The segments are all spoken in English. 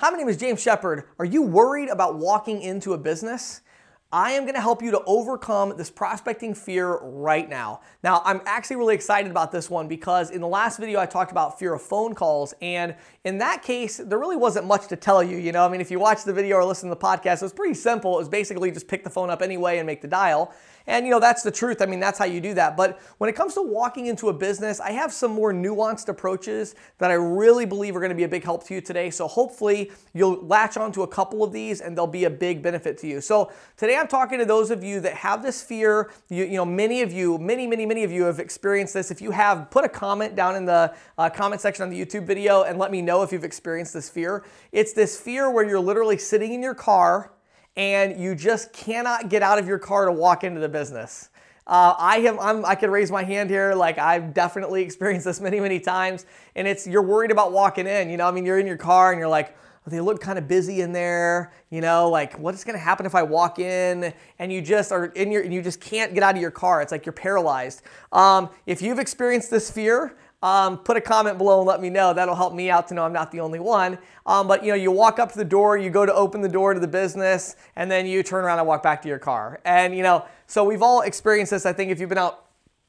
Hi, my name is James Shepard. Are you worried about walking into a business? I am gonna help you to overcome this prospecting fear right now. Now, I'm actually really excited about this one because in the last video I talked about fear of phone calls, and in that case, there really wasn't much to tell you. You know, I mean, if you watch the video or listen to the podcast, it was pretty simple. It was basically just pick the phone up anyway and make the dial. And you know, that's the truth. I mean, that's how you do that. But when it comes to walking into a business, I have some more nuanced approaches that I really believe are to be a big help to you today. So hopefully you'll latch onto a couple of these and they'll be a big benefit to you. So today I'm talking to those of you that have this fear. You, you know, many of you, many, many, many of you have experienced this. If you have, put a comment down in the uh, comment section on the YouTube video and let me know if you've experienced this fear. It's this fear where you're literally sitting in your car and you just cannot get out of your car to walk into the business. Uh, I have, I'm, I can raise my hand here. Like I've definitely experienced this many, many times. And it's, you're worried about walking in, you know, I mean, you're in your car and you're like, they look kind of busy in there, you know, like what's going to happen if I walk in and you just are in your, and you just can't get out of your car. It's like you're paralyzed. Um, if you've experienced this fear, um, put a comment below and let me know. That'll help me out to know I'm not the only one. Um, but you know, you walk up to the door, you go to open the door to the business, and then you turn around and walk back to your car. And you know, so we've all experienced this. I think if you've been out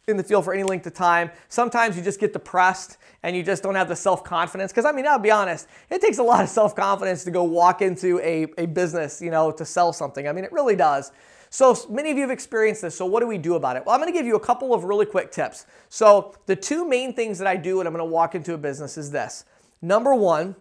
in the field for any length of time, sometimes you just get depressed and you just don't have the self-confidence. Because I mean, I'll be honest, it takes a lot of self-confidence to go walk into a, a business, you know, to sell something. I mean, it really does. So many of you have experienced this, so what do we do about it? Well, I'm gonna give you a couple of really quick tips. So the two main things that I do when I'm gonna walk into a business is this. Number one,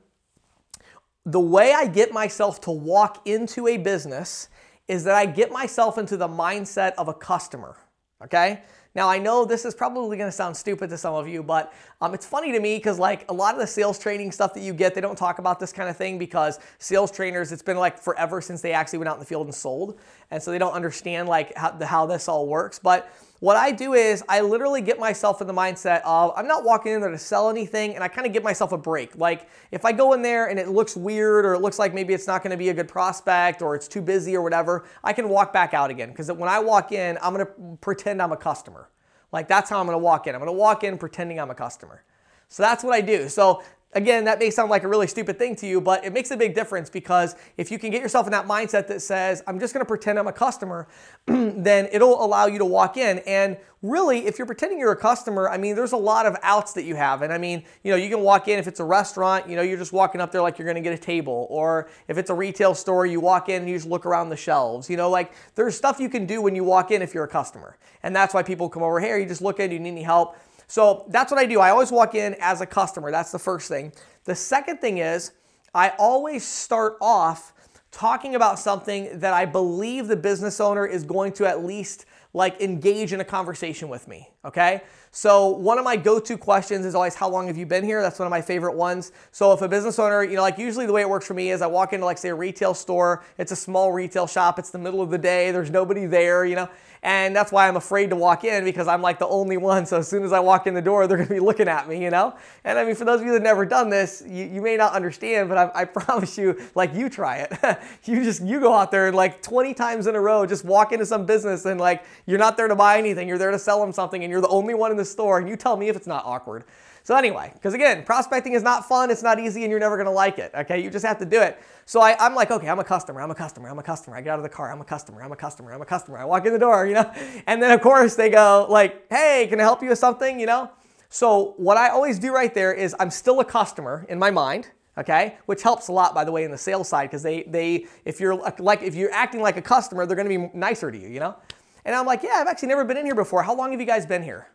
the way I get myself to walk into a business is that I get myself into the mindset of a customer, okay? Now, I know this is probably to sound stupid to some of you, but um, it's funny to me because like a lot of the sales training stuff that you get, they don't talk about this kind of thing because sales trainers, it's been like forever since they actually went out in the field and sold. And so they don't understand like how, how this all works. But what I do is I literally get myself in the mindset of I'm not walking in there to sell anything and I kind of give myself a break. Like if I go in there and it looks weird or it looks like maybe it's not going to be a good prospect or it's too busy or whatever, I can walk back out again because when I walk in, I'm going to pretend I'm a customer. Like that's how I'm going to walk in. I'm going to walk in pretending I'm a customer. So that's what I do. So Again, that may sound like a really stupid thing to you, but it makes a big difference because if you can get yourself in that mindset that says, I'm just gonna pretend I'm a customer, then it'll allow you to walk in. And really, if you're pretending you're a customer, I mean, there's a lot of outs that you have. And I mean, you know, you can walk in if it's a restaurant, you know, you're just walking up there like you're gonna get a table. Or if it's a retail store, you walk in and you just look around the shelves. You know, like there's stuff you can do when you walk in if you're a customer. And that's why people come over here, you just look in, you need any help so that's what I do. I always walk in as a customer. That's the first thing. The second thing is I always start off talking about something that I believe the business owner is going to at least like engage in a conversation with me, okay? So one of my go-to questions is always, how long have you been here? That's one of my favorite ones. So if a business owner, you know, like usually the way it works for me is I walk into like say a retail store, it's a small retail shop, it's the middle of the day, there's nobody there, you know, and that's why I'm afraid to walk in because I'm like the only one. So as soon as I walk in the door, they're gonna be looking at me, you know? And I mean, for those of you that never done this, you, you may not understand, but I, I promise you, like you try it. you just, you go out there and like 20 times in a row, just walk into some business and like, you're not there to buy anything, you're there to sell them something and you're the only one in the store and you tell me if it's not awkward. So anyway, because again, prospecting is not fun, it's not easy, and you're never gonna like it, okay? You just have to do it. So I, am like, okay, I'm a customer, I'm a customer, I'm a customer. I get out of the car, I'm a customer, I'm a customer, I'm a customer. I walk in the door, you know? And then of course they go like, hey, can I help you with something, you know? So what I always do right there is I'm still a customer in my mind, okay which helps a lot by the way in the sales side because they they if you're like if you're acting like a customer they're to be nicer to you you know and i'm like yeah i've actually never been in here before how long have you guys been here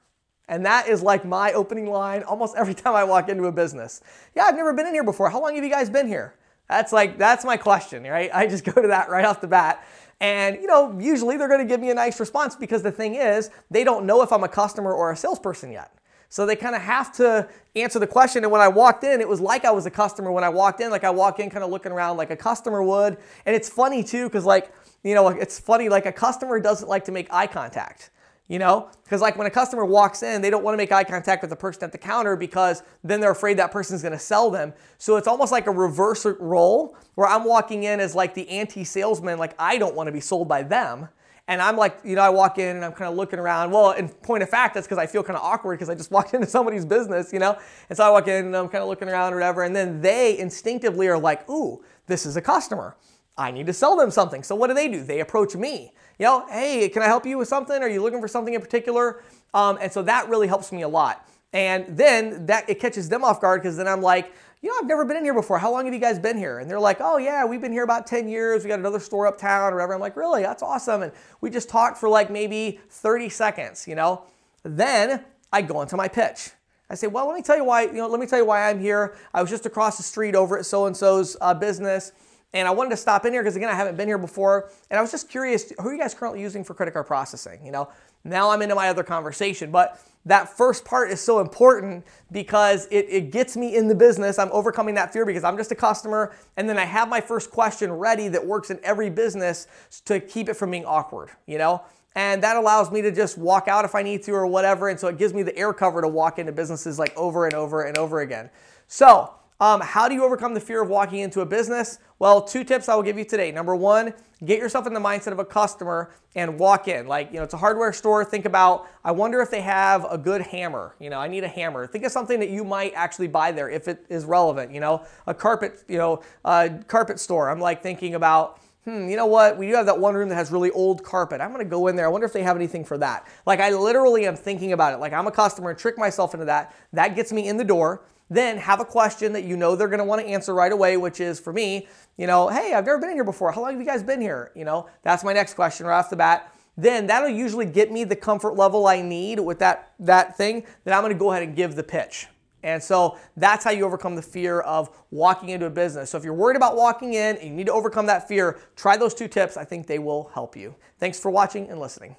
and that is like my opening line almost every time I walk into a business. Yeah, I've never been in here before. How long have you guys been here? That's like, that's my question, right? I just go to that right off the bat. And, you know, usually they're to give me a nice response because the thing is, they don't know if I'm a customer or a salesperson yet. So they kind of have to answer the question. And when I walked in, it was like I was a customer when I walked in, like I walk in kind of looking around like a customer would. And it's funny too, because like, you know, it's funny, like a customer doesn't like to make eye contact. You know, because like when a customer walks in, they don't want to make eye contact with the person at the counter because then they're afraid that person's going to sell them. So it's almost like a reverse role where I'm walking in as like the anti salesman, like I don't want to be sold by them. And I'm like, you know, I walk in and I'm kind of looking around. Well, in point of fact, that's because I feel kind of awkward because I just walked into somebody's business, you know? And so I walk in and I'm kind of looking around or whatever. And then they instinctively are like, ooh, this is a customer. I need to sell them something. So what do they do? They approach me. You know, hey, can I help you with something? Are you looking for something in particular? Um, and so that really helps me a lot. And then that it catches them off guard because then I'm like, you know, I've never been in here before. How long have you guys been here? And they're like, oh yeah, we've been here about 10 years. We got another store uptown or whatever. I'm like, really? That's awesome. And we just talked for like maybe 30 seconds, you know? Then I go into my pitch. I say, well, let me tell you why, you know, let me tell you why I'm here. I was just across the street over at so-and-so's uh, business. And I wanted to stop in here because again, I haven't been here before. And I was just curious, who are you guys currently using for credit card processing? You know, now I'm into my other conversation. But that first part is so important because it, it gets me in the business. I'm overcoming that fear because I'm just a customer. And then I have my first question ready that works in every business to keep it from being awkward, you know? And that allows me to just walk out if I need to or whatever. And so it gives me the air cover to walk into businesses like over and over and over again. So, um, how do you overcome the fear of walking into a business? Well, two tips I will give you today. Number one, get yourself in the mindset of a customer and walk in. Like, you know, it's a hardware store. Think about, I wonder if they have a good hammer. You know, I need a hammer. Think of something that you might actually buy there if it is relevant. You know, a carpet, you know, a carpet store. I'm like thinking about, hmm, you know what? We do have that one room that has really old carpet. I'm gonna go in there. I wonder if they have anything for that. Like I literally am thinking about it. Like I'm a customer and trick myself into that. That gets me in the door. Then have a question that you know they're going to want to answer right away, which is for me, you know, hey, I've never been here before. How long have you guys been here? You know, that's my next question right off the bat. Then that'll usually get me the comfort level I need with that, that thing. Then I'm going to go ahead and give the pitch. And so that's how you overcome the fear of walking into a business. So if you're worried about walking in and you need to overcome that fear, try those two tips. I think they will help you. Thanks for watching and listening.